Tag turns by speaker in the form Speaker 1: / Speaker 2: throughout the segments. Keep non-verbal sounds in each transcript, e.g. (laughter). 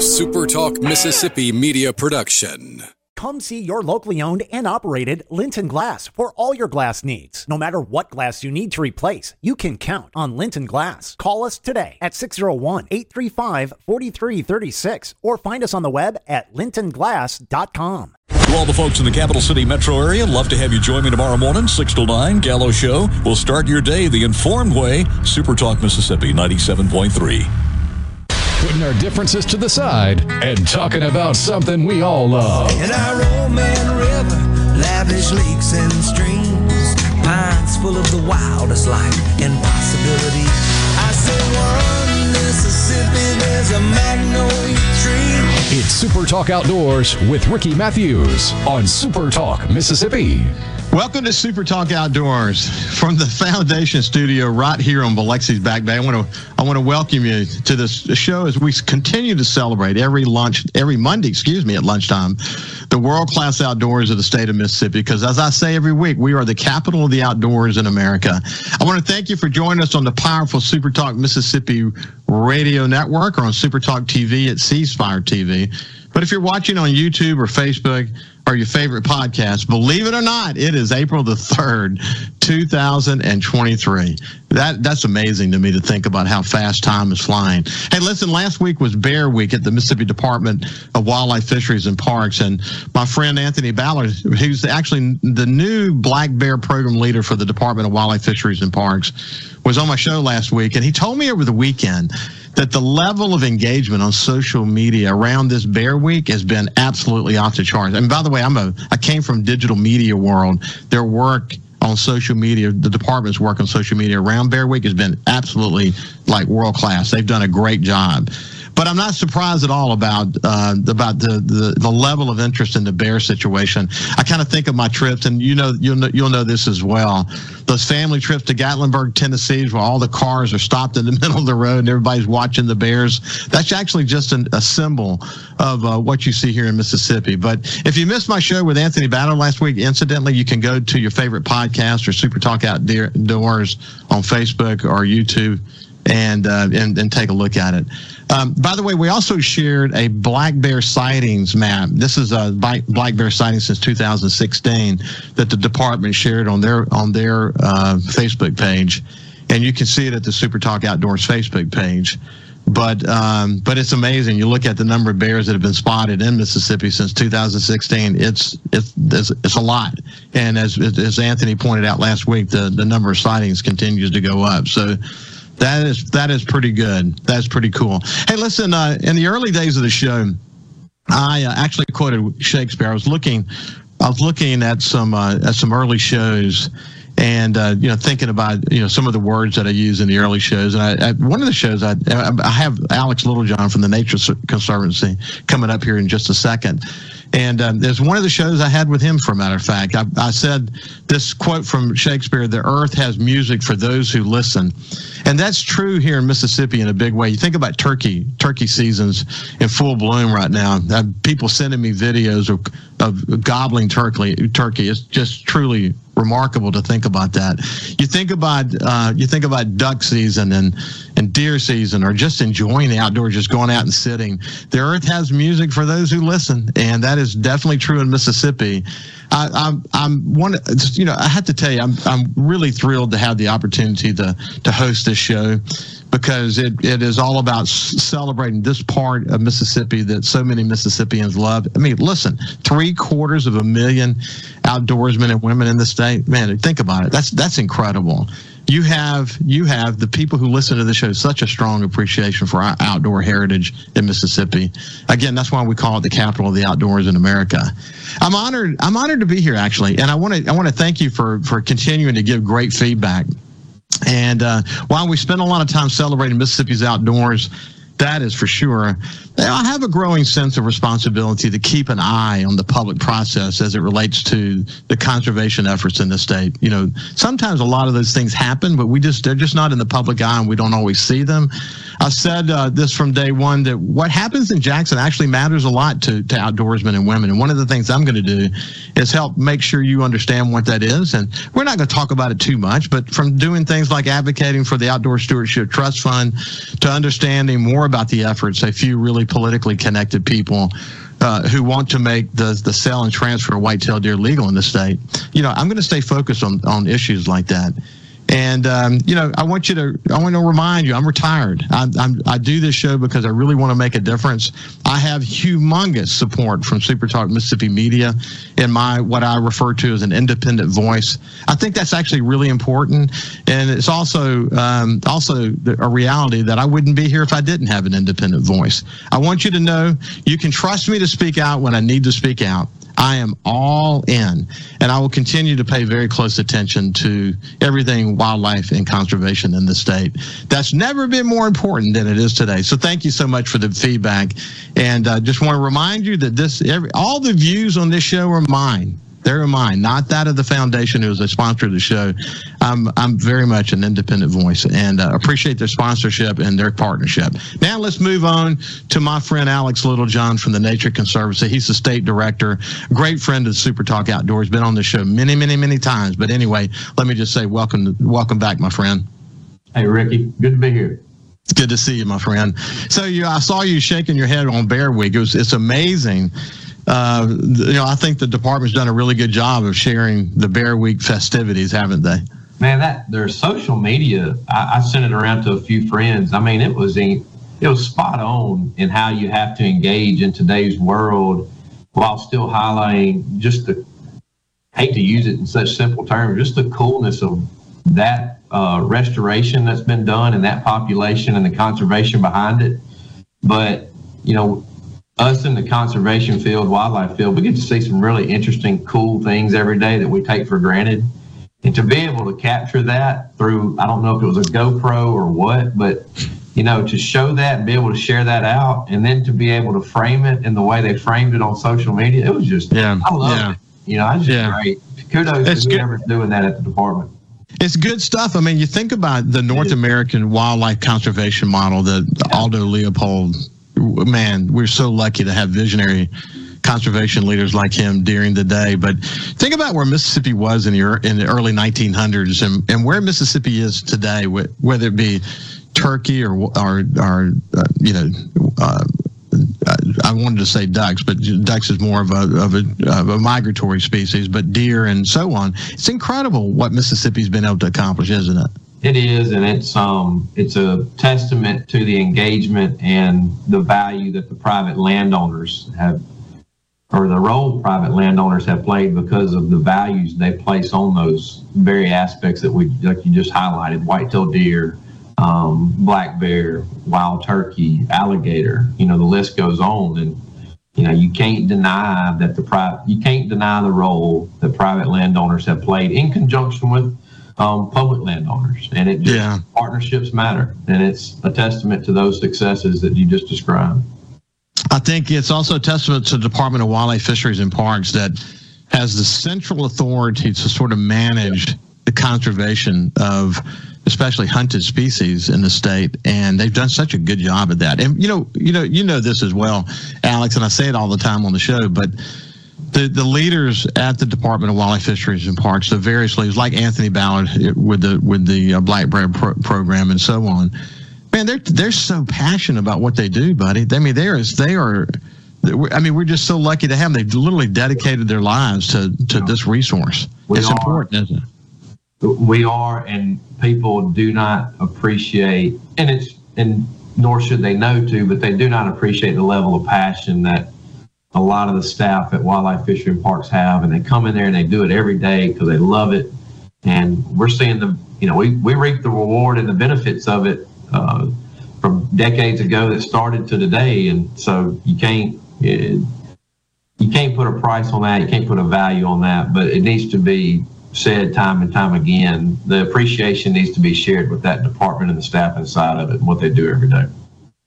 Speaker 1: A SuperTalk Mississippi media production.
Speaker 2: Come see your locally owned and operated Linton Glass for all your glass needs. No matter what glass you need to replace, you can count on Linton Glass. Call us today at 601 835 4336 or find us on the web at lintonglass.com.
Speaker 3: To all the folks in the capital city metro area, love to have you join me tomorrow morning, 6 to 9, Gallo Show. We'll start your day the informed way. Super Talk Mississippi 97.3
Speaker 4: putting our differences to the side and talking about something we all love.
Speaker 5: In our Roman River, lavish lakes and streams, pines full of the wildest life and possibility. I say one Mississippi, there's a magnolia.
Speaker 4: It's Super Talk Outdoors with Ricky Mathews on Super Talk Mississippi.
Speaker 6: Welcome to Super Talk Outdoors from the Foundation Studio right here on Biloxi's Back Bay. I want to I want to welcome you to this show as we continue to celebrate every lunch every Monday, excuse me, at lunchtime, the world class outdoors of the state of Mississippi. Because as I say every week, we are the capital of the outdoors in America. I want to thank you for joining us on the powerful Super Talk Mississippi radio network or on Super Talk TV at Ceasefire TV. But if you're watching on YouTube or Facebook or your favorite podcast, believe it or not, it is April the 3rd, 2023. That That's amazing to me to think about how fast time is flying. Hey, listen, last week was Bear Week at the Mississippi Department of Wildlife, Fisheries, and Parks. And my friend Anthony Ballard, who's actually the new Black Bear Program Leader for the Department of Wildlife, Fisheries, and Parks, was on my show last week. And he told me over the weekend that the level of engagement on social media around this Bear Week has been absolutely off the charts. And by the way, I'm a I came from digital media world. Their work on social media, the department's work on social media around Bear Week has been absolutely like world class. They've done a great job. But I'm not surprised at all about uh, about the, the, the level of interest in the bear situation. I kind of think of my trips, and you know you'll know, you'll know this as well. Those family trips to Gatlinburg, Tennessee, where all the cars are stopped in the (laughs) middle of the road and everybody's watching the bears. That's actually just an, a symbol of uh, what you see here in Mississippi. But if you missed my show with Anthony Ballard last week, incidentally, you can go to your favorite podcast or Super Talk Outdoors on Facebook or YouTube and uh, and, and take a look at it. Um, by the way, we also shared a black bear sightings map. This is a black bear sighting since 2016 that the department shared on their on their uh, Facebook page, and you can see it at the Super Talk Outdoors Facebook page. But um, but it's amazing. You look at the number of bears that have been spotted in Mississippi since 2016. It's it's it's, it's a lot. And as as Anthony pointed out last week, the the number of sightings continues to go up. So that is that is pretty good. That's pretty cool. Hey, listen. Uh, in the early days of the show, I uh, actually quoted Shakespeare. I was looking, I was looking at some uh, at some early shows, and uh, you know, thinking about you know some of the words that I use in the early shows. And I, one of the shows I I have Alex Littlejohn from the Nature Conservancy coming up here in just a second. And um, there's one of the shows I had with him, for a matter of fact. I, I, said this quote from Shakespeare The earth has music for those who listen. And that's true here in Mississippi in a big way. You think about turkey, turkey seasons in full bloom right now. Uh, people sending me videos of, of gobbling turkey. Turkey. It's just truly remarkable to think about that. You think about uh, you think about duck season and and deer season, or just enjoying the outdoors, just going out and sitting. The earth has music for those who listen, and that is definitely true in Mississippi. I, I'm I'm one. You know, I have to tell you, I'm I'm really thrilled to have the opportunity to to host this show because it, it is all about celebrating this part of Mississippi that so many Mississippians love. I mean, listen, three quarters of a million outdoorsmen and women in the state. Man, think about it. That's that's incredible. You have you have the people who listen to the show such a strong appreciation for our outdoor heritage in Mississippi. Again, that's why we call it the capital of the outdoors in America. I'm honored. I'm honored to be here actually, and I want to I want to thank you for for continuing to give great feedback. And uh, while we spend a lot of time celebrating Mississippi's outdoors, that is for sure. I have a growing sense of responsibility to keep an eye on the public process as it relates to the conservation efforts in the state. You know, sometimes a lot of those things happen, but we just they're just not in the public eye and we don't always see them. I've said uh, this from day one that what happens in Jackson actually matters a lot to, to outdoorsmen and women. And one of the things I'm going to do is help make sure you understand what that is. And we're not going to talk about it too much, but from doing things like advocating for the Outdoor Stewardship Trust Fund to understanding more about the efforts a few really politically connected people uh, who want to make the the sale and transfer of white-tailed deer legal in the state. You know, I'm going to stay focused on on issues like that. And um, you know, I want you to I want to remind you, I'm retired. I, I'm, I do this show because I really want to make a difference. I have humongous support from Super Talk Mississippi Media in my what I refer to as an independent voice. I think that's actually really important, and it's also um, also a reality that I wouldn't be here if I didn't have an independent voice. I want you to know you can trust me to speak out when I need to speak out. I am all in, and I will continue to pay very close attention to everything wildlife and conservation in the state. That's never been more important than it is today. So thank you so much for the feedback, and uh, just want to remind you that this every, all the views on this show are mine. They're mine, not that of the foundation who is a sponsor of the show. I'm I'm very much an independent voice and uh, appreciate their sponsorship and their partnership. Now let's move on to my friend Alex Littlejohn from the Nature Conservancy. He's the state director, great friend of Super Talk Outdoors. Been on the show many, many, many times. But anyway, let me just say welcome, welcome back, my friend.
Speaker 7: Hey Ricky, good to be here.
Speaker 6: It's good to see you, my friend. So you, I saw you shaking your head on Bear Week. It was, it's amazing uh, you know, I think the department's done a really good job of sharing the Bear Week festivities, haven't they?
Speaker 7: Man, that their social media, I, I sent it around to a few friends. I mean, it was it was spot on in how you have to engage in today's world while still highlighting just the hate to use it in such simple terms, just the coolness of that uh, restoration that's been done and that population and the conservation behind it. But you know, us in the conservation field, wildlife field, we get to see some really interesting, cool things every day that we take for granted. And to be able to capture that through, I don't know if it was a GoPro or what, but you know, to show that and be able to share that out, and then to be able to frame it in the way they framed it on social media, it was just, yeah, I love yeah. it. You know, it's just yeah. great. Kudos it's to whoever's doing that at the department.
Speaker 6: It's good stuff. I mean, you think about the North American wildlife conservation model that. Aldo Leopold man, we're so lucky to have visionary conservation leaders like him during the day. But think about where Mississippi was in the, in the early 1900s and, and where Mississippi is today, whether it be turkey or, or, or uh, you know, uh, I wanted to say ducks, but ducks is more of a, of a, of a migratory species, but deer and so on. It's incredible what Mississippi's been able to accomplish, isn't it?
Speaker 7: It is, and it's um it's a testament to the engagement and the value that the private landowners have, or the role private landowners have played because of the values they place on those very aspects that we like you just highlighted: white-tailed deer, um, black bear, wild turkey, alligator. You know the list goes on, and you know you can't deny that the private you can't deny the role that private landowners have played in conjunction with um, public landowners, and it just yeah. partnerships matter, and it's a testament to those successes that you just described.
Speaker 6: I think it's also a testament to the Department of Wildlife, Fisheries, and Parks that has the central authority to sort of manage the conservation of especially hunted species in the state and they've done such a good job at that and you know you know you know this as well alex and i say it all the time on the show but the, the leaders at the Department of Wildlife, Fisheries, and Parks, the various leaders like Anthony Ballard with the with the uh, Black Bear pro- program and so on, man, they're they're so passionate about what they do, buddy. I mean, there is they are. I mean, we're just so lucky to have them. They've literally dedicated their lives to to this resource. We it's are, important, isn't it?
Speaker 7: We are, and people do not appreciate, and it's and nor should they know to, but they do not appreciate the level of passion that a lot of the staff at Wildlife Fishery and Parks have, and they come in there and they do it every day because they love it. And we're seeing the, you know, we, we reap the reward and the benefits of it uh, from decades ago that started to today. And so you can't, it, you can't put a price on that. You can't put a value on that, but it needs to be said time and time again. The appreciation needs to be shared with that department and the staff inside of it and what they do every day.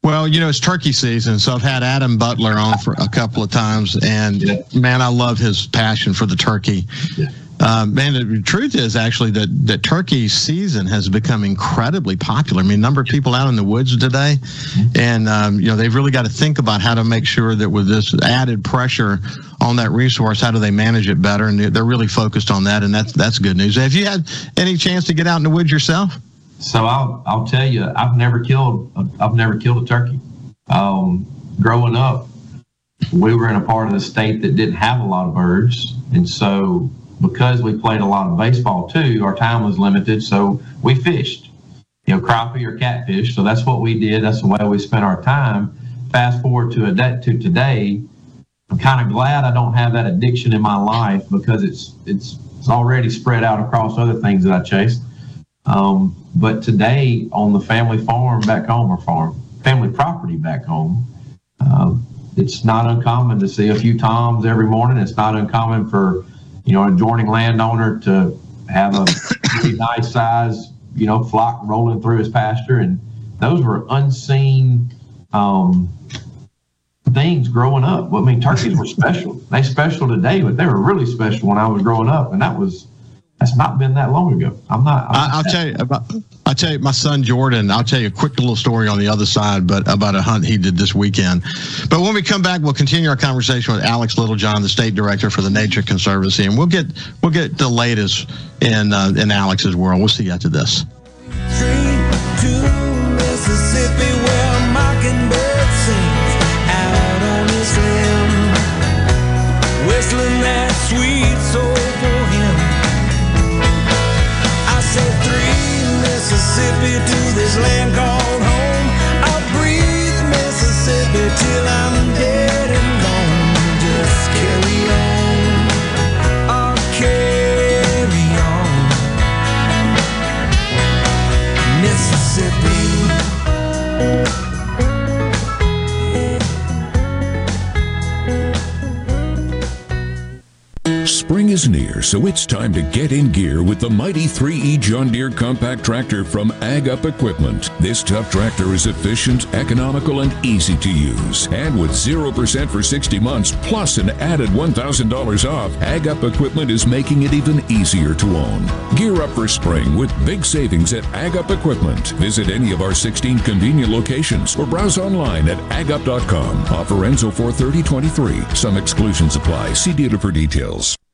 Speaker 6: Well, you know, it's turkey season, so I've had Adam Butler on for a couple of times, and yeah. man, I love his passion for the turkey. Yeah. Uh, man, the truth is actually that that turkey season has become incredibly popular. I mean, number of people out in the woods today, mm-hmm. and um, you know they've really got to think about how to make sure that with this added pressure on that resource, how do they manage it better? And they're really focused on that, and that's that's good news. Have you had any chance to get out in the woods yourself?
Speaker 7: So I'll I'll tell you, I've never killed I've never killed a turkey. Um, growing up, we were in a part of the state that didn't have a lot of birds. And so, because we played a lot of baseball too, our time was limited. So, we fished, you know, crappie or catfish. So, that's what we did. That's the way we spent our time. Fast forward to, a de- to today, I'm kind of glad I don't have that addiction in my life because it's, it's, it's already spread out across other things that I chase. Um, but today, on the family farm back home, or farm, family property back home, um, it's not uncommon to see a few toms every morning. It's not uncommon for, you know, an adjoining landowner to have a (coughs) nice size, you know, flock rolling through his pasture. And those were unseen um, things growing up. I mean, turkeys were special. They special today, but they were really special when I was growing up. And that was that's not been that long ago. I'm not. I'm
Speaker 6: I, will tell you about. I'll tell you, my son Jordan. I'll tell you a quick little story on the other side, but about a hunt he did this weekend. But when we come back, we'll continue our conversation with Alex Littlejohn, the state director for the Nature Conservancy, and we'll get we'll get the latest in uh, in Alex's world. We'll see you after this.
Speaker 8: Is near, so it's time to get in gear with the mighty 3E John Deere compact tractor from Ag Up Equipment. This tough tractor is efficient, economical, and easy to use. And with 0% for 60 months, plus an added $1,000 off, Ag Up Equipment is making it even easier to own. Gear up for spring with big savings at Ag Up Equipment. Visit any of our 16 convenient locations or browse online at agup.com. Offer ends 43023. Some exclusions apply. See dealer for details.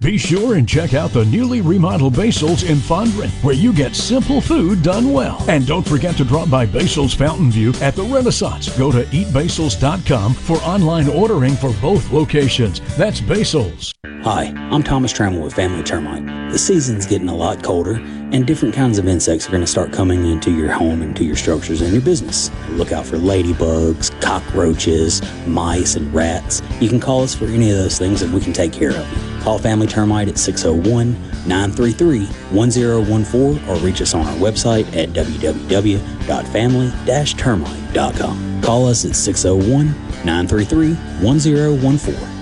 Speaker 9: Be sure and check out the newly remodeled Basil's in Fondren, where you get simple food done well. And don't forget to drop by Basil's Fountain View at the Renaissance. Go to eatbasils.com for online ordering for both locations. That's Basil's.
Speaker 10: Hi, I'm Thomas Trammell with Family Termite. The season's getting a lot colder, and different kinds of insects are going to start coming into your home, into your structures, and your business. Look out for ladybugs, cockroaches, mice, and rats. You can call us for any of those things, and we can take care of them. Call Family Termite at 601 933 1014 or reach us on our website at www.family termite.com. Call us at 601 933 1014.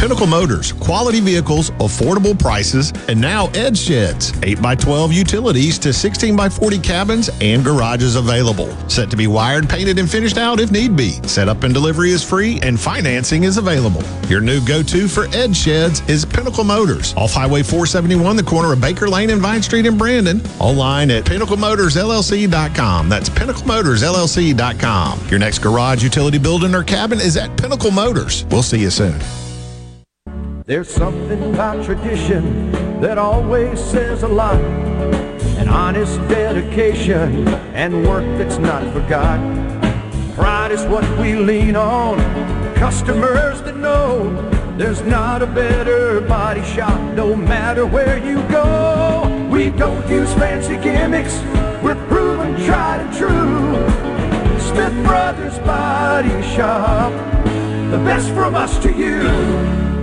Speaker 11: Pinnacle Motors, quality vehicles, affordable prices, and now Ed Sheds, 8x12 utilities to 16x40 cabins and garages available. Set to be wired, painted, and finished out if need be. Setup and delivery is free and financing is available. Your new go-to for Ed Sheds is Pinnacle Motors, off Highway 471, the corner of Baker Lane and Vine Street in Brandon. Online at pinnaclemotorsllc.com. That's pinnaclemotorsllc.com. Your next garage, utility building, or cabin is at Pinnacle Motors. We'll see you soon.
Speaker 12: There's something about tradition that always says a lot. An honest dedication and work that's not forgot. Pride is what we lean on. Customers that know there's not a better body shop no matter where you go. We don't use fancy gimmicks. We're proven tried and true. Smith Brothers Body Shop. The best from us to you.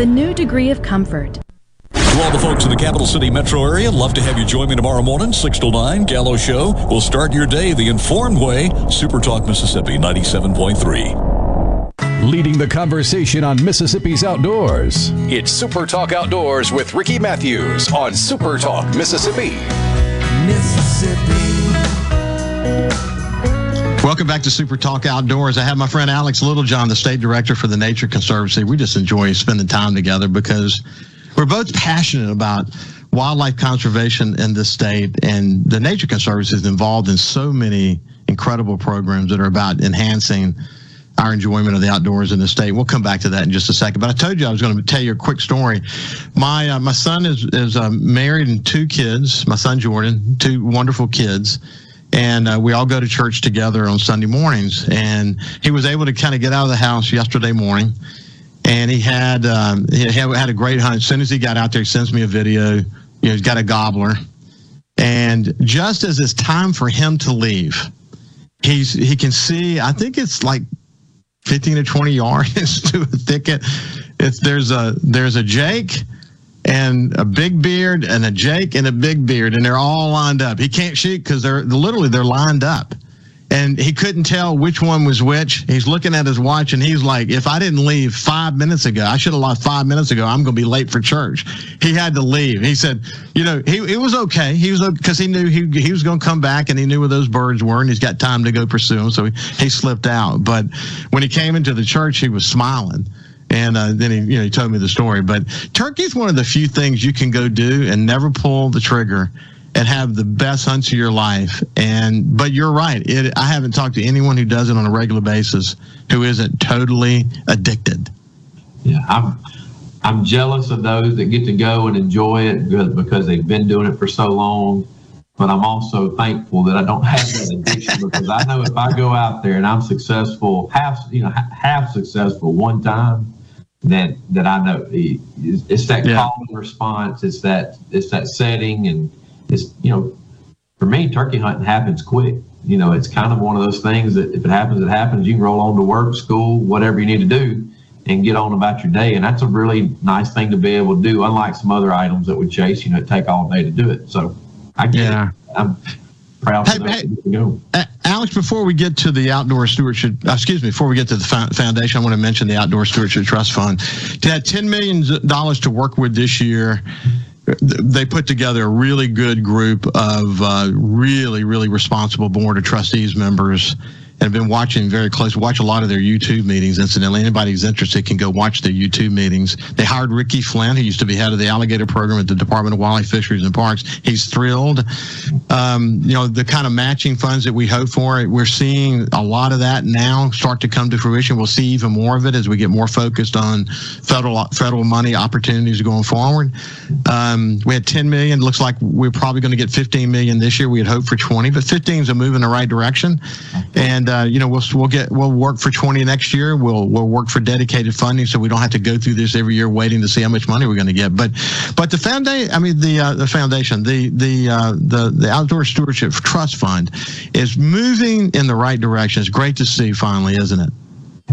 Speaker 13: Rheem, the new degree of comfort.
Speaker 3: To all the folks in the capital city metro area, love to have you join me tomorrow morning, 6 to 9, Gallo Show. We'll start your day the informed way. Super Talk Mississippi 97.3.
Speaker 4: Leading the conversation on Mississippi's outdoors. It's Super Talk Outdoors with Ricky Mathews on Super Talk Mississippi.
Speaker 5: Mississippi.
Speaker 6: Welcome back to Super Talk Outdoors. I have my friend Alex Littlejohn, the state director for the Nature Conservancy. We just enjoy spending time together because we're both passionate about wildlife conservation in this state, and the Nature Conservancy is involved in so many incredible programs that are about enhancing our enjoyment of the outdoors in the state. We'll come back to that in just a second. But I told you I was going to tell you a quick story. My uh, my son is is uh, married and two kids. My son Jordan, two wonderful kids and uh, we all go to church together on Sunday mornings. And he was able to kind of get out of the house yesterday morning, and he had um, he had a great hunt. As soon as he got out there, he sends me a video. You know, he's got a gobbler, and just as it's time for him to leave, he's he can see. I think it's like fifteen to twenty yards (laughs) to a thicket. It's there's a there's a Jake and a big beard and a Jake and a big beard, and they're all lined up. He can't shoot because they're literally they're lined up, and he couldn't tell which one was which. He's looking at his watch, and he's like, "If I didn't leave five minutes ago, I should have left five minutes ago. I'm going to be late for church." He had to leave. He said, "You know, he it was okay. He was because he knew he he was going to come back, and he knew where those birds were, and he's got time to go pursue them. So he, he slipped out. But when he came into the church, he was smiling." And uh, then he, you know, he told me the story. But turkey is one of the few things you can go do and never pull the trigger and have the best hunts of your life. And but you're right. It, I haven't talked to anyone who does it on a regular basis who isn't totally addicted.
Speaker 7: Yeah, I'm I'm jealous of those that get to go and enjoy it because they've been doing it for so long. But I'm also thankful that I don't have that addiction (laughs) because I know if I go out there and I'm successful, half you know half successful one time, that that I know it's that yeah. call and response. It's that it's that setting, and it's you know, for me, turkey hunting happens quick. You know, it's kind of one of those things that if it happens, it happens. You can roll on to work, school, whatever you need to do, and get on about your day. And that's a really nice thing to be able to do. Unlike some other items that would chase, you know, take all day to do it. So I get yeah. it. I'm proud hey,
Speaker 6: hey, Alex, before we get to the Outdoor Stewardship, uh, excuse me, before we get to the foundation, I want to mention the Outdoor Stewardship Trust Fund. To have $10 million to work with this year, they put together a really good group of uh, really, really responsible board of trustees members and have been watching very closely. Watch a lot of their YouTube meetings. Incidentally, anybody who's interested can go watch their YouTube meetings. They hired Ricky Flynt, who used to be head of the alligator program at the Department of Wildlife, Fisheries, and Parks. He's thrilled. Um, you know, the kind of matching funds that we hope for, we're seeing a lot of that now start to come to fruition. We'll see even more of it as we get more focused on federal federal money opportunities going forward. Um, we had 10 million. Looks like we're probably going to get 15 million this year. We had hoped for 20, but 15 is a move in the right direction. And uh, you know, we'll we'll get we'll work for 20 next year. We'll we'll work for dedicated funding, so we don't have to go through this every year waiting to see how much money we're going to get. But but the foundation, I mean the uh, the foundation, the the uh, the the Outdoor Stewardship Trust Fund is moving in the right direction. It's great to see finally, isn't it?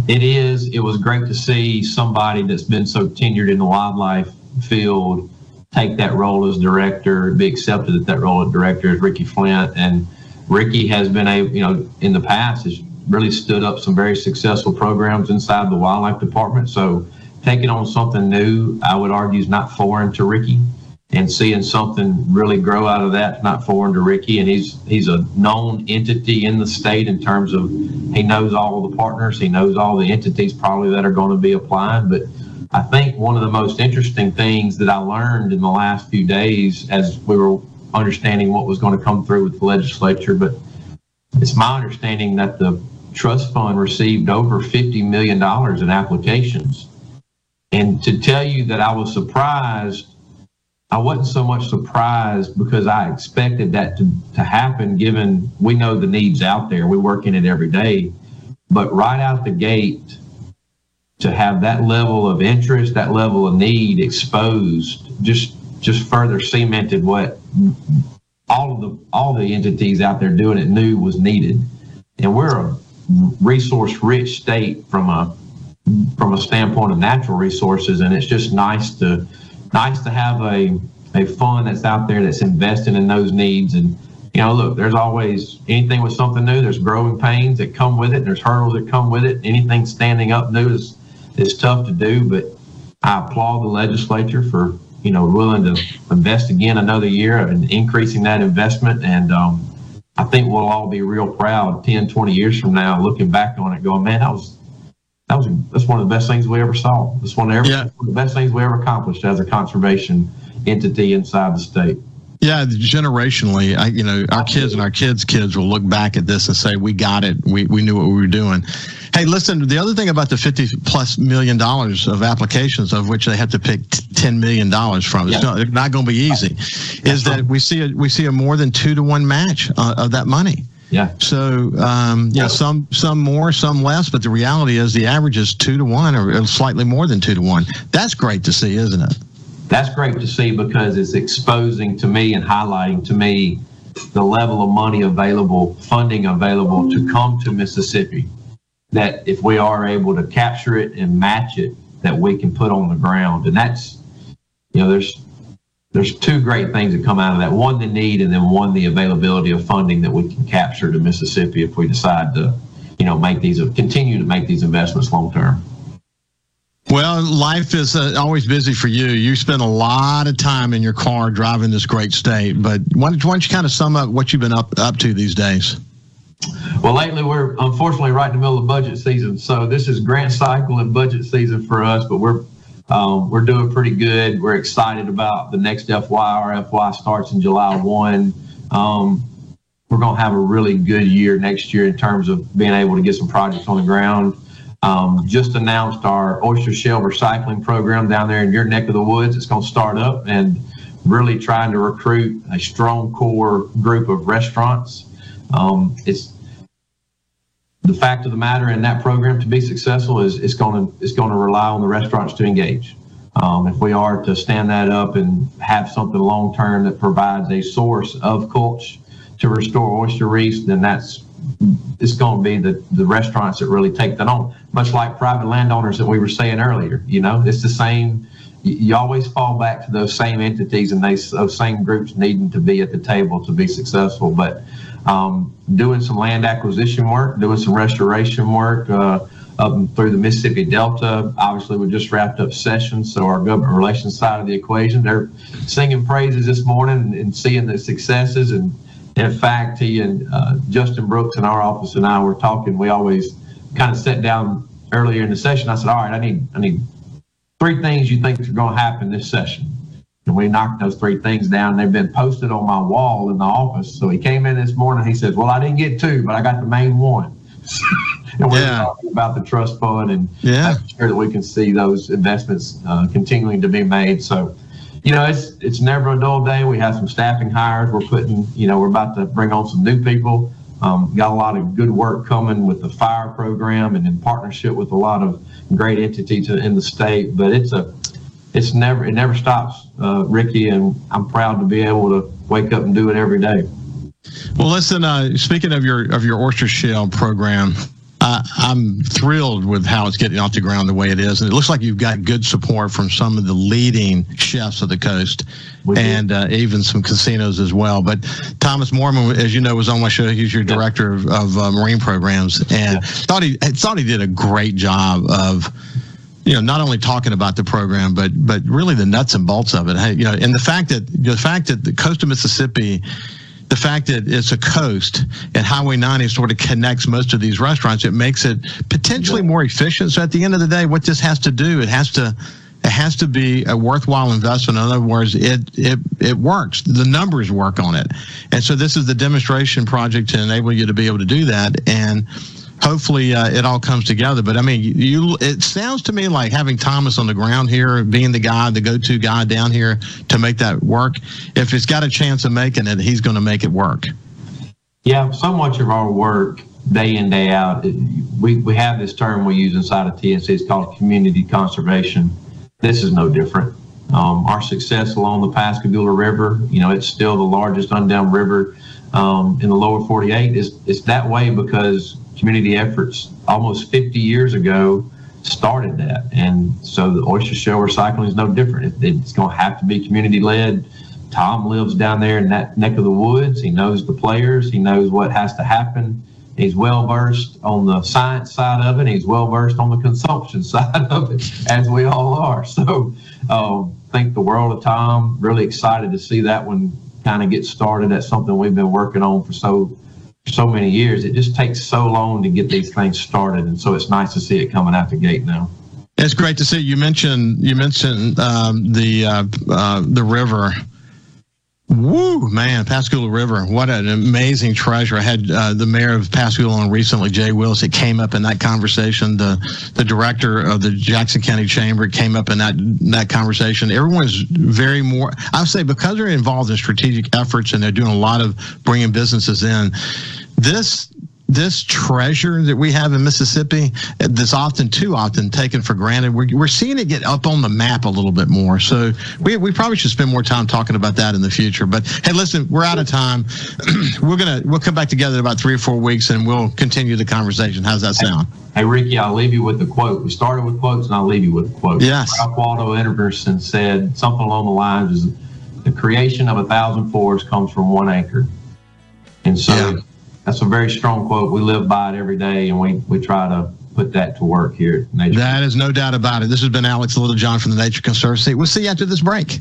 Speaker 7: It is. It was great to see somebody that's been so tenured in the wildlife field take that role as director, be accepted at that role as director as Ricky Flynt and Ricky has been a you know in the past has really stood up some very successful programs inside the wildlife department. So taking on something new, I would argue, is not foreign to Ricky. And seeing something really grow out of that, not foreign to Ricky. And he's he's a known entity in the state in terms of he knows all the partners, he knows all the entities probably that are going to be applying. But I think one of the most interesting things that I learned in the last few days as we were understanding what was going to come through with the legislature, but it's my understanding that the trust fund received over $50 million in applications. And to tell you that I was surprised, I wasn't so much surprised because I expected that to, to happen, given we know the needs out there. We work in it every day. But right out the gate, to have that level of interest, that level of need exposed, just just further cemented what all of the all the entities out there doing it knew was needed. And we're a resource rich state from a from a standpoint of natural resources, and it's just nice to nice to have a a fund that's out there that's investing in those needs. And you know, look, there's always anything with something new. There's growing pains that come with it. There's hurdles that come with it. Anything standing up new is is tough to do. But I applaud the legislature for you know willing to invest again another year and increasing that investment. And um, I think we'll all be real proud 10, 20 years from now, looking back on it, going, man, that was that was that's one of the best things we ever saw. That's one of, every, yeah. one of the best things we ever accomplished as a conservation entity inside the state.
Speaker 6: Yeah, generationally, I, you know, our kids and our kids' kids will look back at this and say, "We got it. We we knew what we were doing." Hey, listen. The other thing about the fifty plus million dollars of applications, of which they have to pick ten million dollars from, it's not, not going to be easy. Is that we see a we see a more than two to one match uh, of that money.
Speaker 7: Yeah.
Speaker 6: So, um, yeah, some some more, some less, but the reality is the average is two to one, or slightly more than two to one. That's great to see, isn't it?
Speaker 7: That's great to see because it's exposing to me and highlighting to me the level of money available, funding available to come to Mississippi. That if we are able to capture it and match it, that we can put on the ground. And that's, you know, there's there's two great things that come out of that. One, the need, and then one, the availability of funding that we can capture to Mississippi if we decide to, you know, make these continue to make these investments long term.
Speaker 6: Well, life is uh, always busy for you. You spend a lot of time in your car driving this great state. But why don't, why don't you kind of sum up what you've been up up to these days?
Speaker 7: Well, lately we're unfortunately right in the middle of budget season, so this is grant cycle and budget season for us. But we're um, we're doing pretty good. We're excited about the next FY. Our FY starts in July one. Um, we're going to have a really good year next year in terms of being able to get some projects on the ground. Um, just announced our oyster shell recycling program down there in your neck of the woods. It's going to start up and really trying to recruit a strong core group of restaurants. Um, it's the fact of the matter in that program to be successful is it's going to it's going to rely on the restaurants to engage. Um, if we are to stand that up and have something long term that provides a source of culture to restore oyster reefs, then that's it's going to be the, the restaurants that really take that on, much like private landowners that we were saying earlier. You know, it's the same. You always fall back to those same entities and they, those same groups needing to be at the table to be successful. But um, doing some land acquisition work, doing some restoration work uh, up through the Mississippi Delta. Obviously, we just wrapped up sessions, so our government relations side of the equation, they're singing praises this morning and, and seeing the successes and in fact, he and uh, Justin Brooks in our office and I were talking. We always kind of sat down earlier in the session. I said, "All right, I need I need three things you think are going to happen this session." And we knocked those three things down. They've been posted on my wall in the office. So he came in this morning. He says, "Well, I didn't get two, but I got the main one." (laughs) and we're yeah. talking about the trust fund and
Speaker 6: yeah.
Speaker 7: making sure that we can see those investments uh, continuing to be made. So you know, it's it's never a dull day. We have some staffing hires. We're putting, you know, we're about to bring on some new people. Um, got a lot of good work coming with the fire program and in partnership with a lot of great entities in the state. But it's a it's never it never stops, uh, Ricky, and I'm proud to be able to wake up and do it every day.
Speaker 6: Well, listen. Uh, speaking of your of your oyster shell program, uh, I'm thrilled with how it's getting off the ground the way it is, and it looks like you've got good support from some of the leading chefs of the coast, and uh, even some casinos as well. But Thomas Mohrman, as you know, was on my show. He's your director of, of uh, marine programs, and yeah. thought he thought he did a great job of you know, not only talking about the program, but but really the nuts and bolts of it. Hey, you know, and the fact that the fact that the coast of Mississippi the fact that it's a coast and Highway 90 sort of connects most of these restaurants, it makes it potentially more efficient. So at the end of the day, what this has to do, it has to it has to be a worthwhile investment. In other words, it it it works. The numbers work on it, and so this is the demonstration project to enable you to be able to do that. And hopefully uh, it all comes together. But I mean, you it sounds to me like having Thomas on the ground here, being the guy, the go-to guy down here to make that work. If it's got a chance of making it, he's going to make it work.
Speaker 7: Yeah, so much of our work day in day out, we we have this term we use inside of TNC. It's called community conservation. This is no different. Um, our success along the Pascagoula River, you know, it's still the largest undammed river um, in the lower 48. Is it's that way because community efforts almost 50 years ago started that. And so the oyster shell recycling is no different. It, it's going to have to be community led. Tom lives down there in that neck of the woods. He knows the players. He knows what has to happen. He's well versed on the science side of it. He's well versed on the consumption (laughs) side of it, as we all are. So, um, think the world of Tom. Really excited to see that one kind of get started. That's something we've been working on for so so many years. It just takes so long to get these things started, and so it's nice to see it coming out the gate now.
Speaker 6: It's great to see. You mentioned you mentioned um, the uh, uh, the river. Woo, man, Pascagoula River. What an amazing treasure. I had uh, the mayor of Pascagoula on recently, Jay Willis. It came up in that conversation. The the director of the Jackson County Chamber came up in that that conversation. Everyone's very more, I would say, because they're involved in strategic efforts and they're doing a lot of bringing businesses in. This this treasure that we have in Mississippi that's often too often taken for granted. We're, we're seeing it get up on the map a little bit more. So we, we probably should spend more time talking about that in the future. But hey, listen, we're out of time. (clears throat) we're gonna we'll come back together in about three or four weeks and we'll continue the conversation. How's that sound?
Speaker 7: Hey Ricky, I'll leave you with the quote. We started with quotes, and I'll leave you with a quote.
Speaker 6: Yes.
Speaker 7: Ralph Waldo Emerson said something along the lines: "Is the creation of a thousand forests comes from one acre." And so. Yeah that's a very strong quote. We live by it every day, and we, we try to put that to work here at
Speaker 6: Nature. That is no doubt about it. This has been Alex Littlejohn from the Nature Conservancy. We'll see you after this break.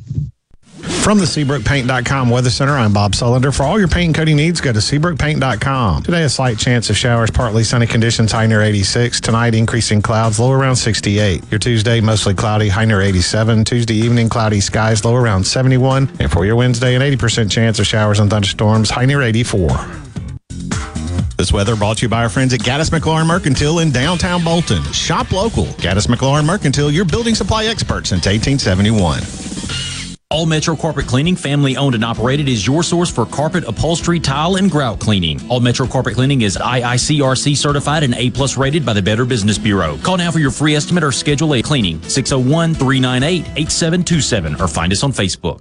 Speaker 11: From the SeabrookPaint.com Weather Center, I'm Bob Sullender. For all your paint and coating needs, go to SeabrookPaint.com. Today, a slight chance of showers, partly sunny conditions, high near 86. Tonight, increasing clouds, low around 68. Your Tuesday, mostly cloudy, high near 87. Tuesday evening, cloudy skies, low around 71. And for your Wednesday, an 80% chance of showers and thunderstorms, high near 84. This weather brought to you by our friends at Gaddis McLaurin Mercantile in downtown Bolton. Shop local. Gaddis McLaurin Mercantile, your building supply expert since 1871.
Speaker 14: All Metro Carpet Cleaning, family owned and operated, is your source for carpet, upholstery, tile, and grout cleaning. All Metro Carpet Cleaning is IICRC certified and A plus rated by the Better Business Bureau. Call now for your free estimate or schedule a cleaning 601 398 8727 or find us on Facebook.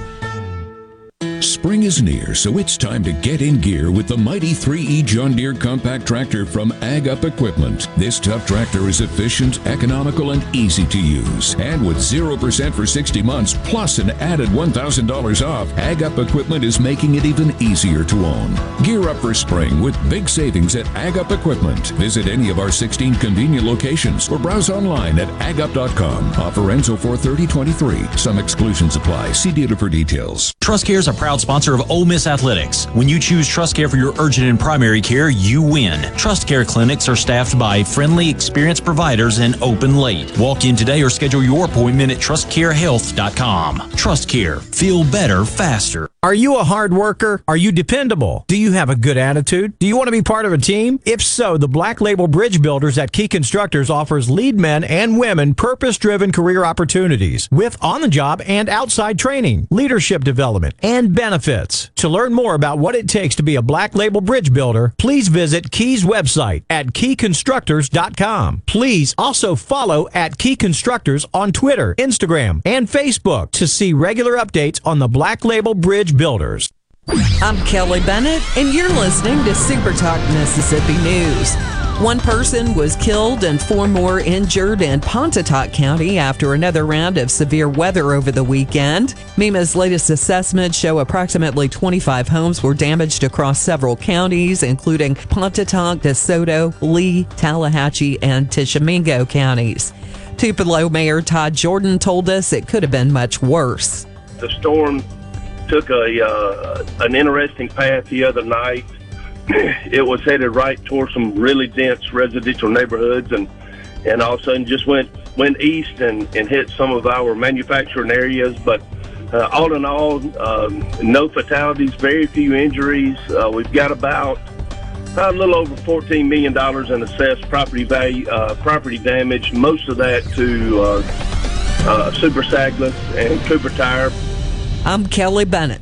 Speaker 8: Spring is near, so it's time to get in gear with the mighty 3E John Deere compact tractor from Ag Up Equipment. This tough tractor is efficient, economical, and easy to use. And with 0% for 60 months, plus an added $1,000 off, Ag Up Equipment is making it even easier to own. Gear up for spring with big savings at Ag Up Equipment. Visit any of our 16 convenient locations or browse online at agup.com. Offer Enzo 43023. Some exclusions apply. See dealer for details.
Speaker 14: Trust Care is a proud sponsor of Ole Miss Athletics. When you choose Trust Care for your urgent and primary care, you win. Trust Care clinics are staffed by friendly, experienced providers and open late. Walk in today or schedule your appointment at trustcarehealth.com. Trust Care. Feel better faster.
Speaker 15: Are you a hard worker? Are you dependable? Do you have a good attitude? Do you want to be part of a team? If so, the Black Label Bridge Builders at Key Constructors offers lead men and women purpose driven career opportunities with on the job and outside training, leadership development, and benefits. To learn more about what it takes to be a Black Label Bridge Builder, please visit Key's website at keyconstructors.com. Please also follow at Key Constructors on Twitter, Instagram, and Facebook to see regular updates on the Black Label Bridge Builders.
Speaker 16: I'm Kelly Bennett, and you're listening to Super Talk Mississippi News. One person was killed and four more injured in Pontotoc County after another round of severe weather over the weekend. MEMA's latest assessments show approximately 25 homes were damaged across several counties, including Pontotoc, DeSoto, Lee, Tallahatchie, and Tishomingo counties. Tupelo Mayor Todd Jordan told us it could have been much worse.
Speaker 17: The storm took a uh, an interesting path the other night. (clears throat) it was headed right towards some really dense residential neighborhoods, and and all of a sudden just went went east and, and hit some of our manufacturing areas. But uh, all in all, um, no fatalities, very few injuries. Uh, we've got about a little over $14 million in assessed property value, uh, property damage, most of that to uh, uh, Super Sagless and Cooper Tire.
Speaker 16: I'm Kelly Bennett.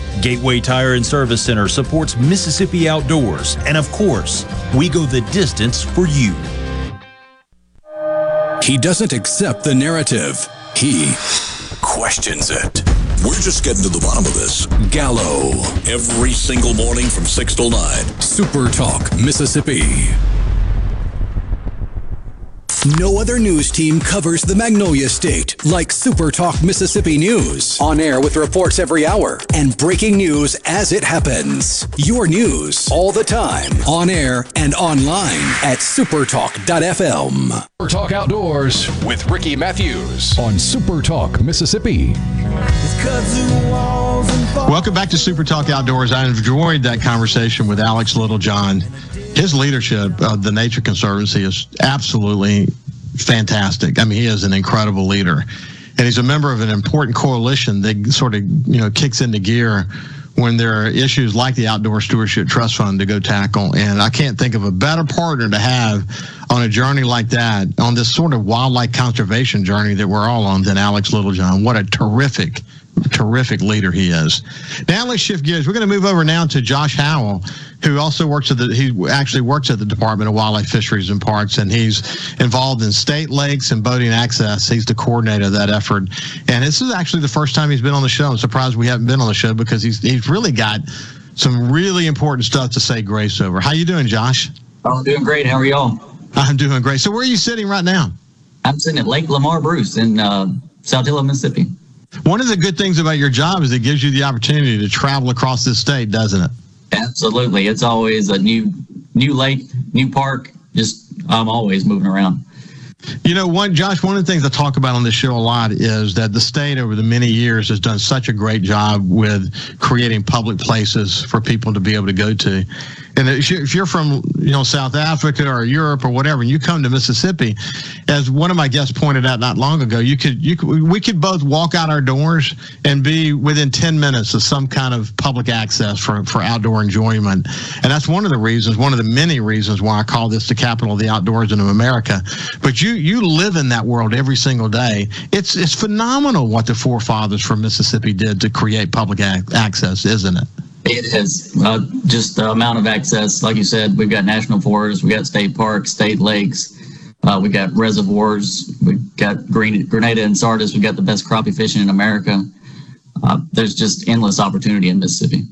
Speaker 14: Gateway Tire and Service Center supports Mississippi outdoors, and of course, we go the distance for you.
Speaker 8: He doesn't accept the narrative, he questions it.
Speaker 3: We're just getting to the bottom of this.
Speaker 8: Gallo.
Speaker 3: Every single morning from 6 till 9.
Speaker 8: Super Talk, Mississippi. No other news team covers the Magnolia State like Super Talk Mississippi News. On air with reports every hour and breaking news as it happens. Your news all the time. On air and online at supertalk.fm.
Speaker 4: Super Talk Outdoors with Ricky Mathews on Super Talk Mississippi.
Speaker 6: Welcome back to Super Talk Outdoors. I enjoyed that conversation with Alex Littlejohn. His leadership of the Nature Conservancy is absolutely fantastic. I mean, he is an incredible leader. And he's a member of an important coalition that sort of, you know, kicks into gear when there are issues like the Outdoor Stewardship Trust Fund to go tackle. And I can't think of a better partner to have on a journey like that, on this sort of wildlife conservation journey that we're all on, than Alex Littlejohn. What a terrific terrific leader he is. Now let's shift gears. We're going to move over now to Josh Howell, who also works at the he actually works at the Department of Wildlife, Fisheries and Parks, and he's involved in state lakes and boating access. He's the coordinator of that effort, and this is actually the first time he's been on the show. I'm surprised we haven't been on the show because he's he's really got some really important stuff to say grace over. How you doing, Josh?
Speaker 18: I'm doing great. How are y'all?
Speaker 6: I'm doing great. So where are you sitting right now?
Speaker 18: I'm sitting at Lake Lamar Bruce in uh, Saltillo, Mississippi.
Speaker 6: One of the good things about your job is it gives you the opportunity to travel across this state, doesn't it?
Speaker 18: Absolutely. It's always a new new lake, new park. Just I'm always moving around.
Speaker 6: You know, one Josh, one of the things I talk about on this show a lot is that the state over the many years has done such a great job with creating public places for people to be able to go to. And if you're from, you know, South Africa or Europe or whatever, and you come to Mississippi, as one of my guests pointed out not long ago, you could, you could, we could both walk out our doors and be within 10 minutes of some kind of public access for, for outdoor enjoyment. And that's one of the reasons, one of the many reasons why I call this the capital of the outdoors in America. But you, you live in that world every single day. It's, it's phenomenal what the forefathers from Mississippi did to create public access, isn't it?
Speaker 18: It is uh, just the amount of access. Like you said, we've got national forests, we've got state parks, state lakes, uh, we got reservoirs, we've got Green, Grenada and Sardis. we've got the best crappie fishing in America. Uh, there's just endless opportunity in Mississippi.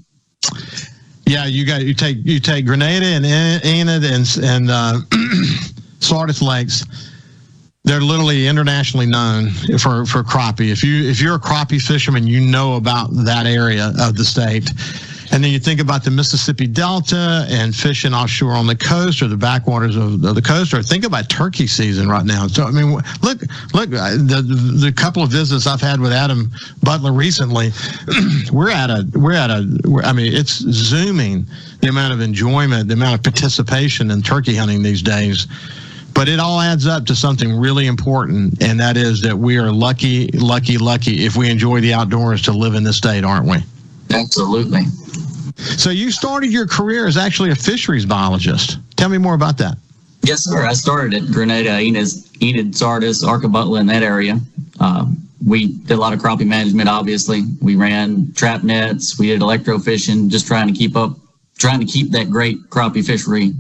Speaker 6: Yeah, you got you take you take Grenada and Enid and and uh, (clears throat) Sardis lakes they're literally internationally known for for crappie. If you if you're a crappie fisherman, you know about that area of the state. And then you think about the Mississippi Delta and fishing offshore on the coast or the backwaters of, the coast, or think about turkey season right now. So I mean, look, look, uh, the the couple of visits I've had with Adam Butler recently, (clears throat) we're at a we're at a I mean, it's zooming the amount of enjoyment, the amount of participation in turkey hunting these days. But it all adds up to something really important, and that is that we are lucky, lucky, lucky if we enjoy the outdoors to live in this state, aren't we?
Speaker 18: Absolutely.
Speaker 6: So you started your career as actually a fisheries biologist. Tell me more about that.
Speaker 18: Yes, sir. I started at Grenada, Enid, Enid Sardis, Arkabutla in that area. Um, we did a lot of crappie management, obviously. We ran trap nets. We did electrofishing, just trying to keep up, trying to keep that great crappie fishery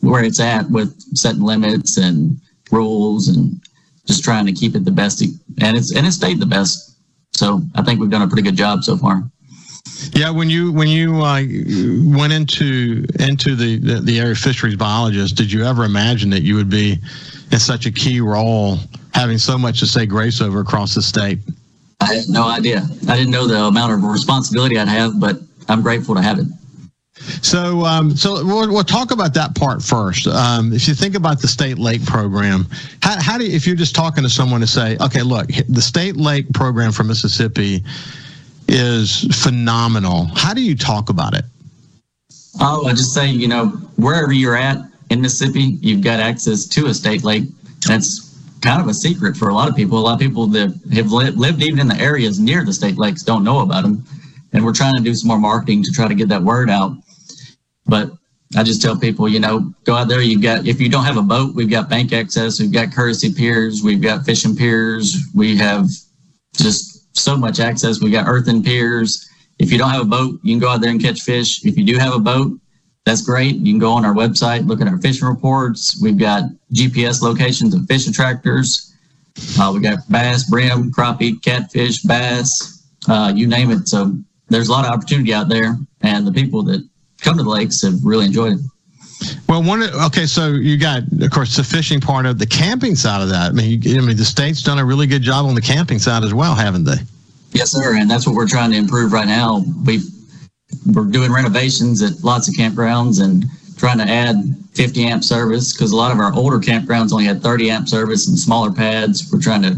Speaker 18: where it's at with setting limits and rules and just trying to keep it the best. And it's, and it stayed the best. So I think we've done a pretty good job so far.
Speaker 6: Yeah, when you when you uh, went into into the, the, the area of fisheries biologist, did you ever imagine that you would be in such a key role, having so much to say grace over across the state?
Speaker 18: I had no idea. I didn't know the amount of responsibility I'd have, but I'm grateful to have it.
Speaker 6: So, um, so we'll, we'll, talk about that part first. Um, if you think about the state lake program, how, how do you, if you're just talking to someone to say, okay, look, the state lake program for Mississippi is phenomenal. How do you talk about it?
Speaker 18: Oh, I just say, you know, wherever you're at in Mississippi, you've got access to a state lake. That's kind of a secret for a lot of people. A lot of people that have lived even in the areas near the state lakes don't know about them. And we're trying to do some more marketing to try to get that word out. But I just tell people, you know, go out there. You've got, if you don't have a boat, we've got bank access, we've got courtesy piers, we've got fishing piers, we have just so much access. We got earthen piers. If you don't have a boat, you can go out there and catch fish. If you do have a boat, that's great. You can go on our website, look at our fishing reports. We've got GPS locations of fish attractors. Uh, we got bass, brim, crappie, catfish, bass, uh, you name it. So there's a lot of opportunity out there, and the people that come to the lakes have really enjoyed it.
Speaker 6: Well, one okay, so you got, of course, the fishing part of the camping side of that. I mean, you, I mean, the state's done a really good job on the camping side as well, haven't they?
Speaker 18: Yes, sir, and that's what we're trying to improve right now. We we're doing renovations at lots of campgrounds and trying to add 50 amp service because a lot of our older campgrounds only had 30 amp service and smaller pads. We're trying to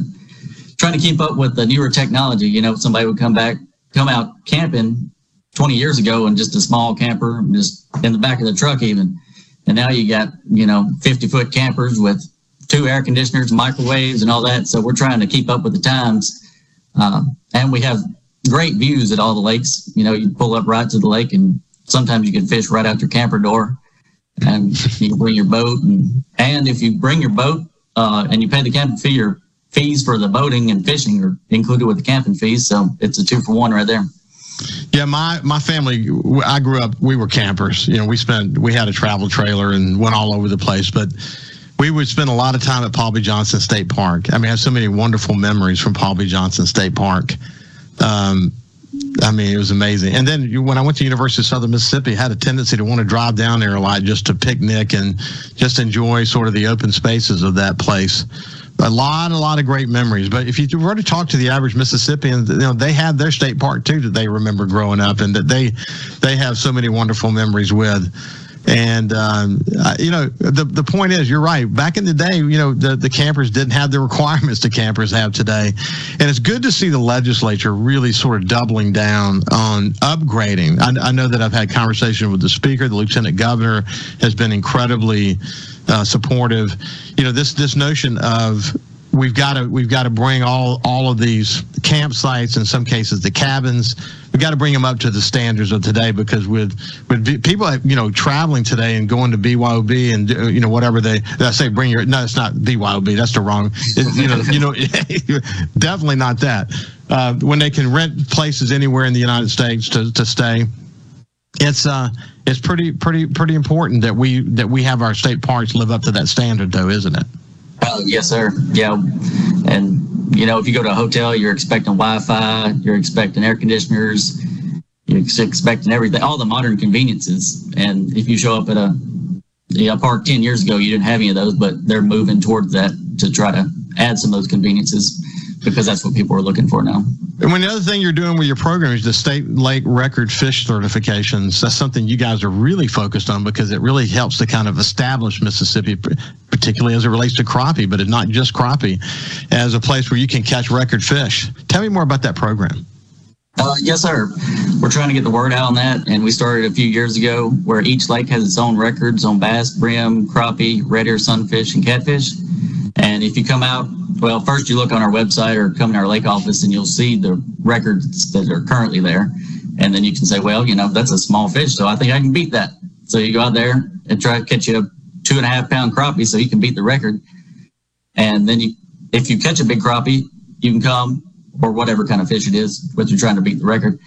Speaker 18: trying to keep up with the newer technology. You know, somebody would come back, come out camping 20 years ago in just a small camper, just in the back of the truck, even and now you got, you know, 50 foot campers with two air conditioners, microwaves, and all that. So we're trying to keep up with the times. Um, and we have great views at all the lakes. You know, you pull up right to the lake, and sometimes you can fish right out your camper door. And you can bring your boat. And, and if you bring your boat uh, and you pay the camping fee, your fees for the boating and fishing are included with the camping fees. So it's a two for one right there.
Speaker 6: Yeah, my my family. I grew up. We were campers. You know, we spent we had a travel trailer and went all over the place, but. We would spend a lot of time at Paul B. Johnson State Park. I mean, I have so many wonderful memories from Paul B. Johnson State Park. Um, I mean, it was amazing. And then when I went to University of Southern Mississippi, I had a tendency to want to drive down there a lot just to picnic and just enjoy sort of the open spaces of that place a lot, a lot of great memories. But if you were to talk to the average Mississippian, you know they have their state park too that they remember growing up, and that they they have so many wonderful memories with. And um, you know the the point is, you're right. Back in the day, you know the the campers didn't have the (laughs) requirements the campers have today, and it's good to see the legislature really sort of doubling down on upgrading. I, I know that I've had conversation with the speaker, the lieutenant governor has been incredibly uh, supportive. You know, this this notion of we've got to we've got to bring all all of these campsites in some cases the cabins we've got to bring them up to the standards of today because with with people you know traveling today and going to BYOB and uh, you know whatever they I say bring your no it's not BYOB that's the wrong it, you know you know (laughs) definitely not that uh, when they can rent places anywhere in the United States to to stay it's uh it's pretty pretty pretty important that we that we have our state parks live up to that standard though isn't it?
Speaker 18: Uh, yes sir. Yeah. And you know if you go to a hotel you're expecting wi-fi you're expecting air conditioners you're expecting everything all the modern conveniences. And if you show up at a, a park 10 years ago you didn't have any of those but they're moving towards that to try to add some of those conveniences because that's what people are looking for now.
Speaker 6: And when the other thing you're doing with your program is the state lake record fish certifications, that's something you guys are really focused on because it really helps to kind of establish Mississippi, particularly as it relates to crappie, but it's not just crappie, as a place where you can catch record fish. Tell me more about that program.
Speaker 18: Uh, yes, sir. We're trying to get the word out on that, and we started a few years ago where each lake has its own records on bass, brim, crappie, red ear sunfish, and catfish. And if you come out well, first you look on our website or come to our lake office and you'll see the records that are currently there. And then you can say, well, you know, that's a small fish, so I think I can beat that. So you go out there and try to catch a two and a half pound crappie so you can beat the record. And then you, if you catch a big crappie, you can come, or whatever kind of fish it is, what you're trying to beat the record.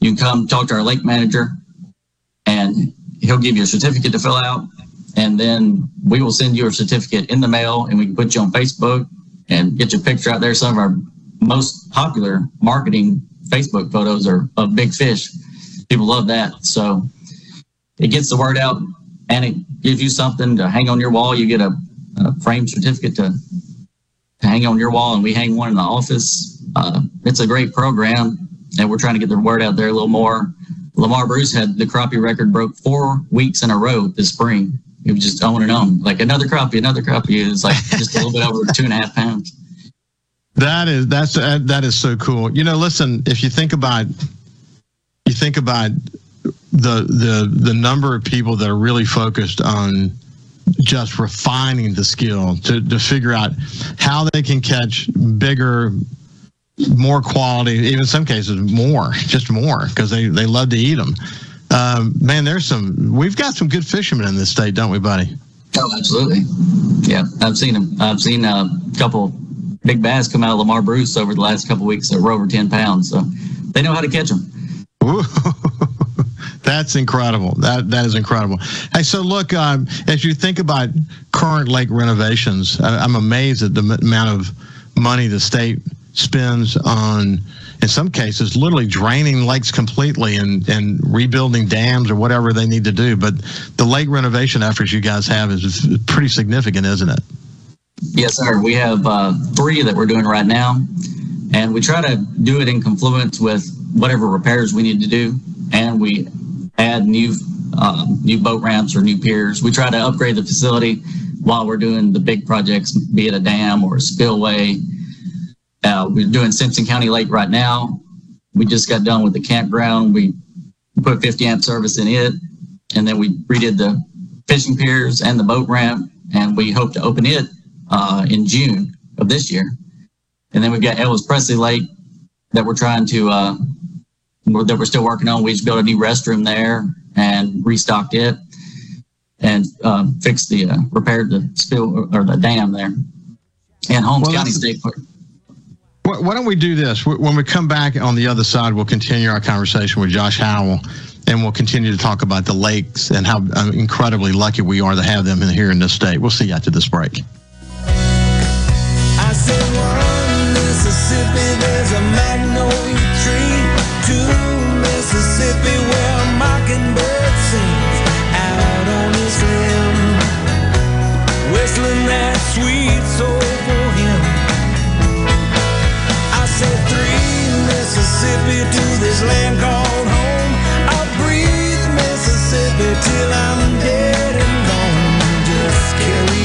Speaker 18: You can come talk to our lake manager, and he'll give you a certificate to fill out. And then we will send you a certificate in the mail, and we can put you on Facebook and get your picture out there. Some of our most popular marketing Facebook photos are of big fish. People love that. So it gets the word out and it gives you something to hang on your wall. You get a, a frame certificate to, to hang on your wall, and we hang one in the office. Uh, it's a great program, and we're trying to get the word out there a little more. Lamar Bruce had the crappie record broke four weeks in a row this spring. He was just on and on, like another crappie, another crappie. It's like (laughs) just a little bit over two and a half pounds.
Speaker 6: That is that's that is so cool. You know, listen, if you think about you think about the the the number of people that are really focused on just refining the skill to, to figure out how they can catch bigger more quality even in some cases more (laughs) just more because they they love to eat them um, man there's some we've got some good fishermen in this state don't we buddy
Speaker 18: oh absolutely yeah i've seen them i've seen a couple big bass come out of lamar bruce over the last couple weeks that were over 10 pounds so they know how to catch them (laughs)
Speaker 6: That's incredible. That that is incredible. Hey, so look, um, as you think about current lake renovations, I, am amazed at the amount of money the state spends on, in some cases, literally draining lakes completely and and rebuilding dams or whatever they need to do. But the lake renovation efforts you guys have is pretty significant, isn't it?
Speaker 18: Yes, sir. We have uh, three that we're doing right now, and we try to do it in confluence with whatever repairs we need to do, and we add new um, new boat ramps or new piers. We try to upgrade the facility while we're doing the big projects, be it a dam or a spillway. Uh, we're doing Simpson County Lake right now. We just got done with the campground. We put 50 amp service in it, and then we redid the fishing piers and the boat ramp, and we hope to open it uh, in June of this year. And then we've got Elvis Presley Lake that we're trying to uh, that we're still working on. We just built a new restroom there and restocked it and um, fixed the uh, repaired the spill or the dam there. And Holmes well, County State Park.
Speaker 6: Why don't we do this? When we come back on the other side, we'll continue our conversation with Josh Howell and we'll continue to talk about the lakes and how uh, incredibly lucky we are to have them here in this state. We'll see you after this break. This land called home. I'll breathe Mississippi till I'm dead and gone. Just carry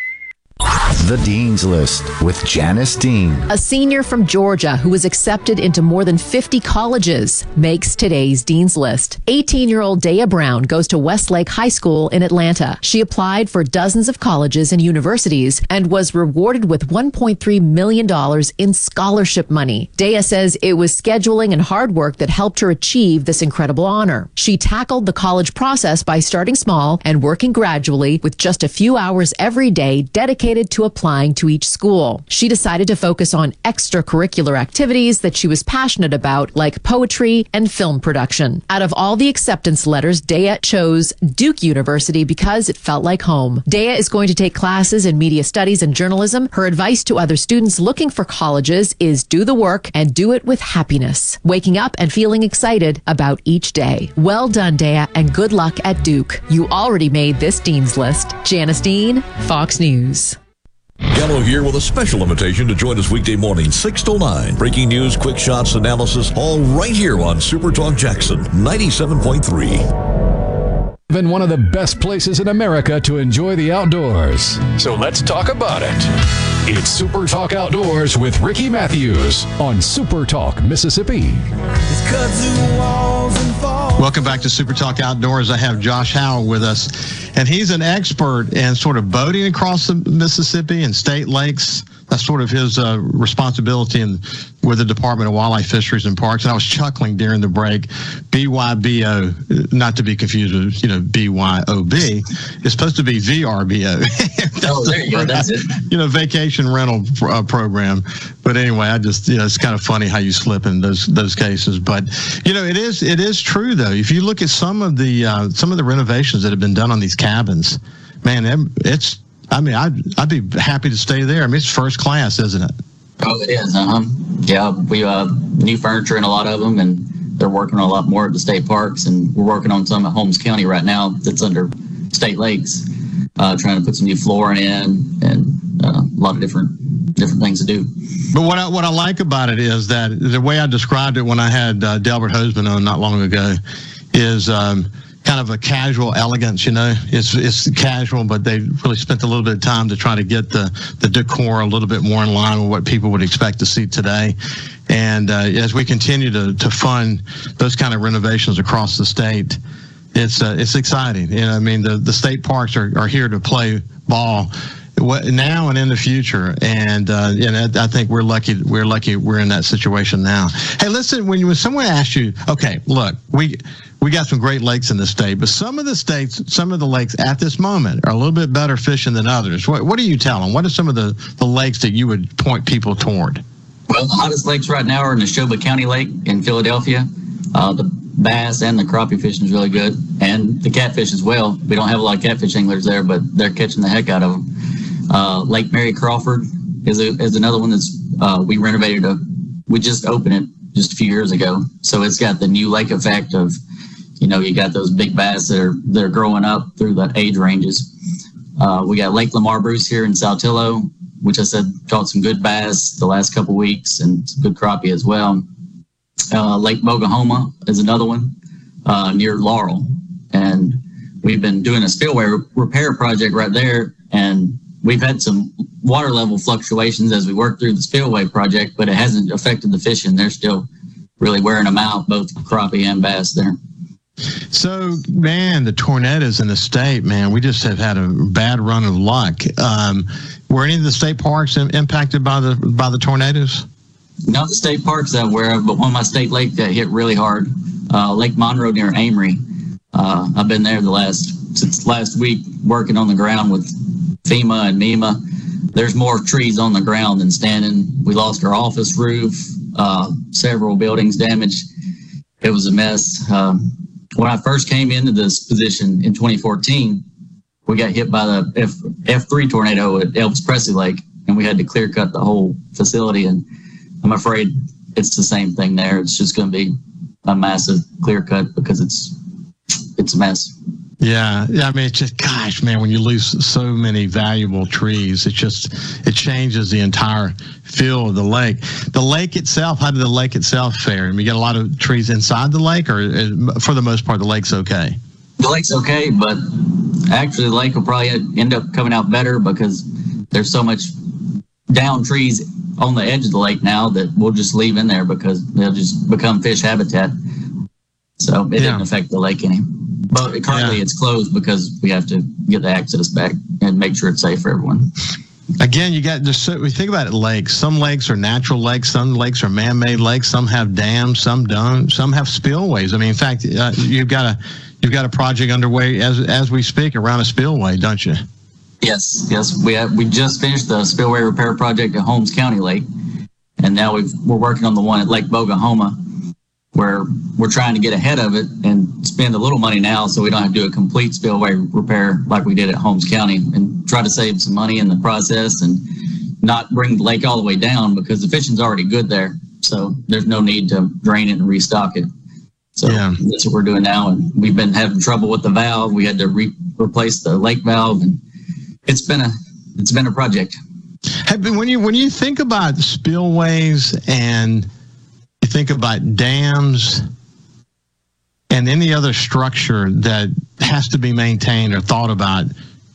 Speaker 19: The Dean's List with Janice Dean.
Speaker 20: A senior from Georgia who was accepted into more than 50 colleges makes today's Dean's List. 18 year old Daya Brown goes to Westlake High School in Atlanta. She applied for dozens of colleges and universities and was rewarded with $1.3 million in scholarship money. Daya says it was scheduling and hard work that helped her achieve this incredible honor. She tackled the college process by starting small and working gradually with just a few hours every day dedicated to applying to each school. She decided to focus on extracurricular activities that she was passionate about, like poetry and film production. Out of all the acceptance letters, Daya chose Duke University because it felt like home. Daya is going to take classes in media studies and journalism. Her advice to other students looking for colleges is do the work and do it with happiness, waking up and feeling excited about each day. Well done, Daya, and good luck at Duke. You already made this Dean's List. Janice Dean, Fox News.
Speaker 3: Gallo here with a special invitation to join us weekday morning, 6 till 9. Breaking news, quick shots, analysis, all right here on Super Talk Jackson 97.3.
Speaker 4: Been one of the best places in America to enjoy the outdoors. So let's talk about it. It's Super Talk Outdoors with Ricky Mathews on Super Talk, Mississippi.
Speaker 6: Welcome back to Super Talk Outdoors. I have Josh Howell with us, and he's an expert in sort of boating across the Mississippi and state lakes. That's sort of his uh, responsibility in, with the Department of Wildlife, Fisheries, and Parks. And I was chuckling during the break. BYBO, not to be confused with, you know, BYOB. is supposed to be VRBO. (laughs)
Speaker 18: oh, there you go. That's it.
Speaker 6: You know, vacation rental uh, program. But anyway, I just, you know, it's kind of funny how you slip in those those cases. But you know, it is it is true though. If you look at some of the uh, some of the renovations that have been done on these cabins, man, it's I mean, I'd, I'd be happy to stay there. I mean, it's first class, isn't it?
Speaker 18: Oh, it is. Uh huh. Yeah, we uh new furniture in a lot of them, and they're working on a lot more at the state parks, and we're working on some at Holmes County right now that's under state lakes, uh, trying to put some new flooring in and uh, a lot of different different things to do.
Speaker 6: But what I, what I like about it is that the way I described it when I had uh, Delbert Hosemann on not long ago is. Um, kind of a casual elegance. You know, it's it's casual, but they really spent a little bit of time to try to get the the decor a little bit more in line with what people would expect to see today. And uh, as we continue to to fund those kind of renovations across the state, it's uh, it's exciting. You know, I mean, the the state parks are are here to play ball now and in the future. And uh, and I think we're lucky. We're lucky. We're in that situation now. Hey, listen. When when someone asks you, okay, look, we we got some great lakes in the state, but some of the states, some of the lakes at this moment are a little bit better fishing than others. What, what do you tell them? What are some of the, the lakes that you would point people toward?
Speaker 18: Well, the hottest lakes right now are Neshoba County Lake in Philadelphia. Uh, the bass and the crappie fishing is really good, and the catfish as well. We don't have a lot of catfish anglers there, but they're catching the heck out of them. Uh, Lake Mary Crawford is a, is another one that's uh, we renovated a we just opened it just a few years ago, so it's got the new lake effect of, you know, you got those big bass that are that are growing up through the age ranges. Uh, we got Lake Lamar Bruce here in Saltillo, which I said caught some good bass the last couple weeks and good crappie as well. Uh, Lake Bogue Homa is another one uh, near Laurel, and we've been doing a spillway re- repair project right there, and we've had some water level fluctuations as we work through the spillway project, but it hasn't affected the fishing. They're still really wearing them out, both crappie and bass there.
Speaker 6: So, man, the tornadoes in the state, man, we just have had a bad run of luck. Um, were any of the state parks im- impacted by the by the tornadoes?
Speaker 18: Not the state parks that I'm aware of, but one of my state lakes that hit really hard, uh, Lake Monroe near Amory. Uh, I've been there the last since last week working on the ground with FEMA and MEMA. There's more trees on the ground than standing. We lost our office roof, uh, several buildings damaged. It was a mess. Um, when I first came into this position in 2014, we got hit by the F, F3 tornado at Elvis Presley Lake, and we had to clear cut the whole facility. And I'm afraid it's the same thing there. It's just going to be a massive clear cut because it's it's a mess.
Speaker 6: Yeah, yeah. I mean, it's just gosh, man. When you lose so many valuable trees, it just it changes the entire feel of the lake. The lake itself. How did the lake itself fare? And we get a lot of trees inside the lake, or uh, for the most part, the lake's okay.
Speaker 18: The lake's okay, but actually, the lake will probably end up coming out better because there's so much down trees on the edge of the lake now that we'll just leave in there because they'll just become fish habitat. So it didn't affect the lake any. But currently, it's closed because we have to get the access back and make sure it's safe for everyone.
Speaker 6: Again, you got just so we think about it. Lakes. Some lakes are natural lakes. Some lakes are man-made lakes. Some have dams. Some don't. Some have spillways. I mean, in fact, uh, you've got a you've got a project underway as as we speak around a spillway, don't you?
Speaker 18: Yes, yes, we have, we just finished the spillway repair project at Holmes County Lake, and now we've, we're working on the one at Lake Bogue Homa, where we're trying to get ahead of it and spend a little money now, so we don't have to do a complete spillway repair like we did at Holmes County, and try to save some money in the process and not bring the lake all the way down because the fishing's already good there, so there's no need to drain it and restock it. So yeah. that's what we're doing now, and we've been having trouble with the valve. We had to re- replace the lake valve, and it's been a it's been a project.
Speaker 6: Hey, but when you when you think about spillways and think about dams and any other structure that has to be maintained or thought about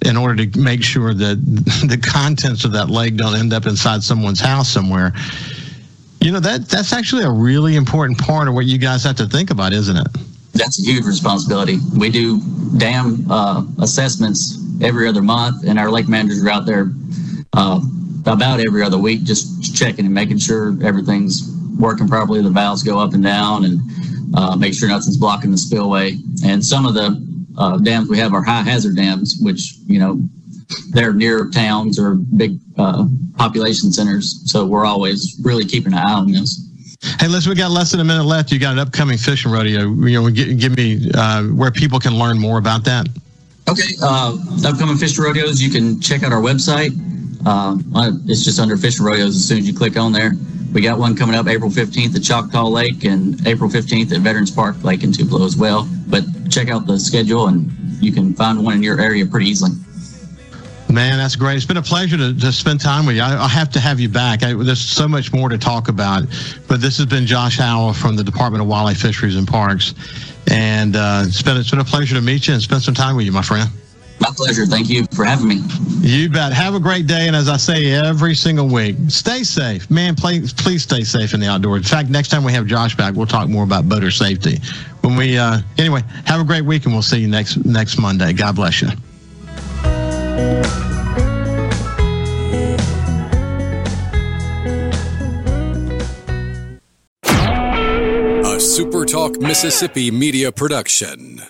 Speaker 6: in order to make sure that (laughs) the contents of that lake don't end up inside someone's house somewhere. You know that that's actually a really important part of what you guys have to think about, isn't it?
Speaker 18: That's a huge responsibility. We do dam uh, assessments every other month, and our lake managers are out there uh, about every other week, just checking and making sure everything's working properly. The valves go up and down, and uh, make sure nothing's blocking the spillway. And some of the uh, dams we have are high hazard dams, which you know they're near towns or big uh, population centers. So we're always really keeping an eye on this.
Speaker 6: Hey, listen, we got less than a minute left. You got an upcoming fishing rodeo. You know, give, give me uh, where people can learn more about that.
Speaker 18: Okay, uh, upcoming fish rodeos, you can check out our website. Uh, it's just under fish rodeos as soon as you click on there. We got one coming up April 15th at Choctaw Lake and April 15th at Veterans Park Lake in Tupelo as well. But check out the schedule and you can find one in your area pretty easily.
Speaker 6: Man, that's great. It's been a pleasure to, to spend time with you. I, I have to have you back. I, there's so much more to talk about. But this has been Josh Howell from the Department of Wildlife, Fisheries, and Parks. And uh, it's, been, it's been a pleasure to meet you and spend some time with you, my friend.
Speaker 18: My pleasure. Thank you for having me.
Speaker 6: You bet. Have a great day. And as I say every single week, stay safe. Man, please, please stay safe in the outdoors. In fact, next time we have Josh back, we'll talk more about boater safety. When we, uh, anyway, have a great week and we'll see you next, next Monday. God bless you.
Speaker 21: A SuperTalk Mississippi media production.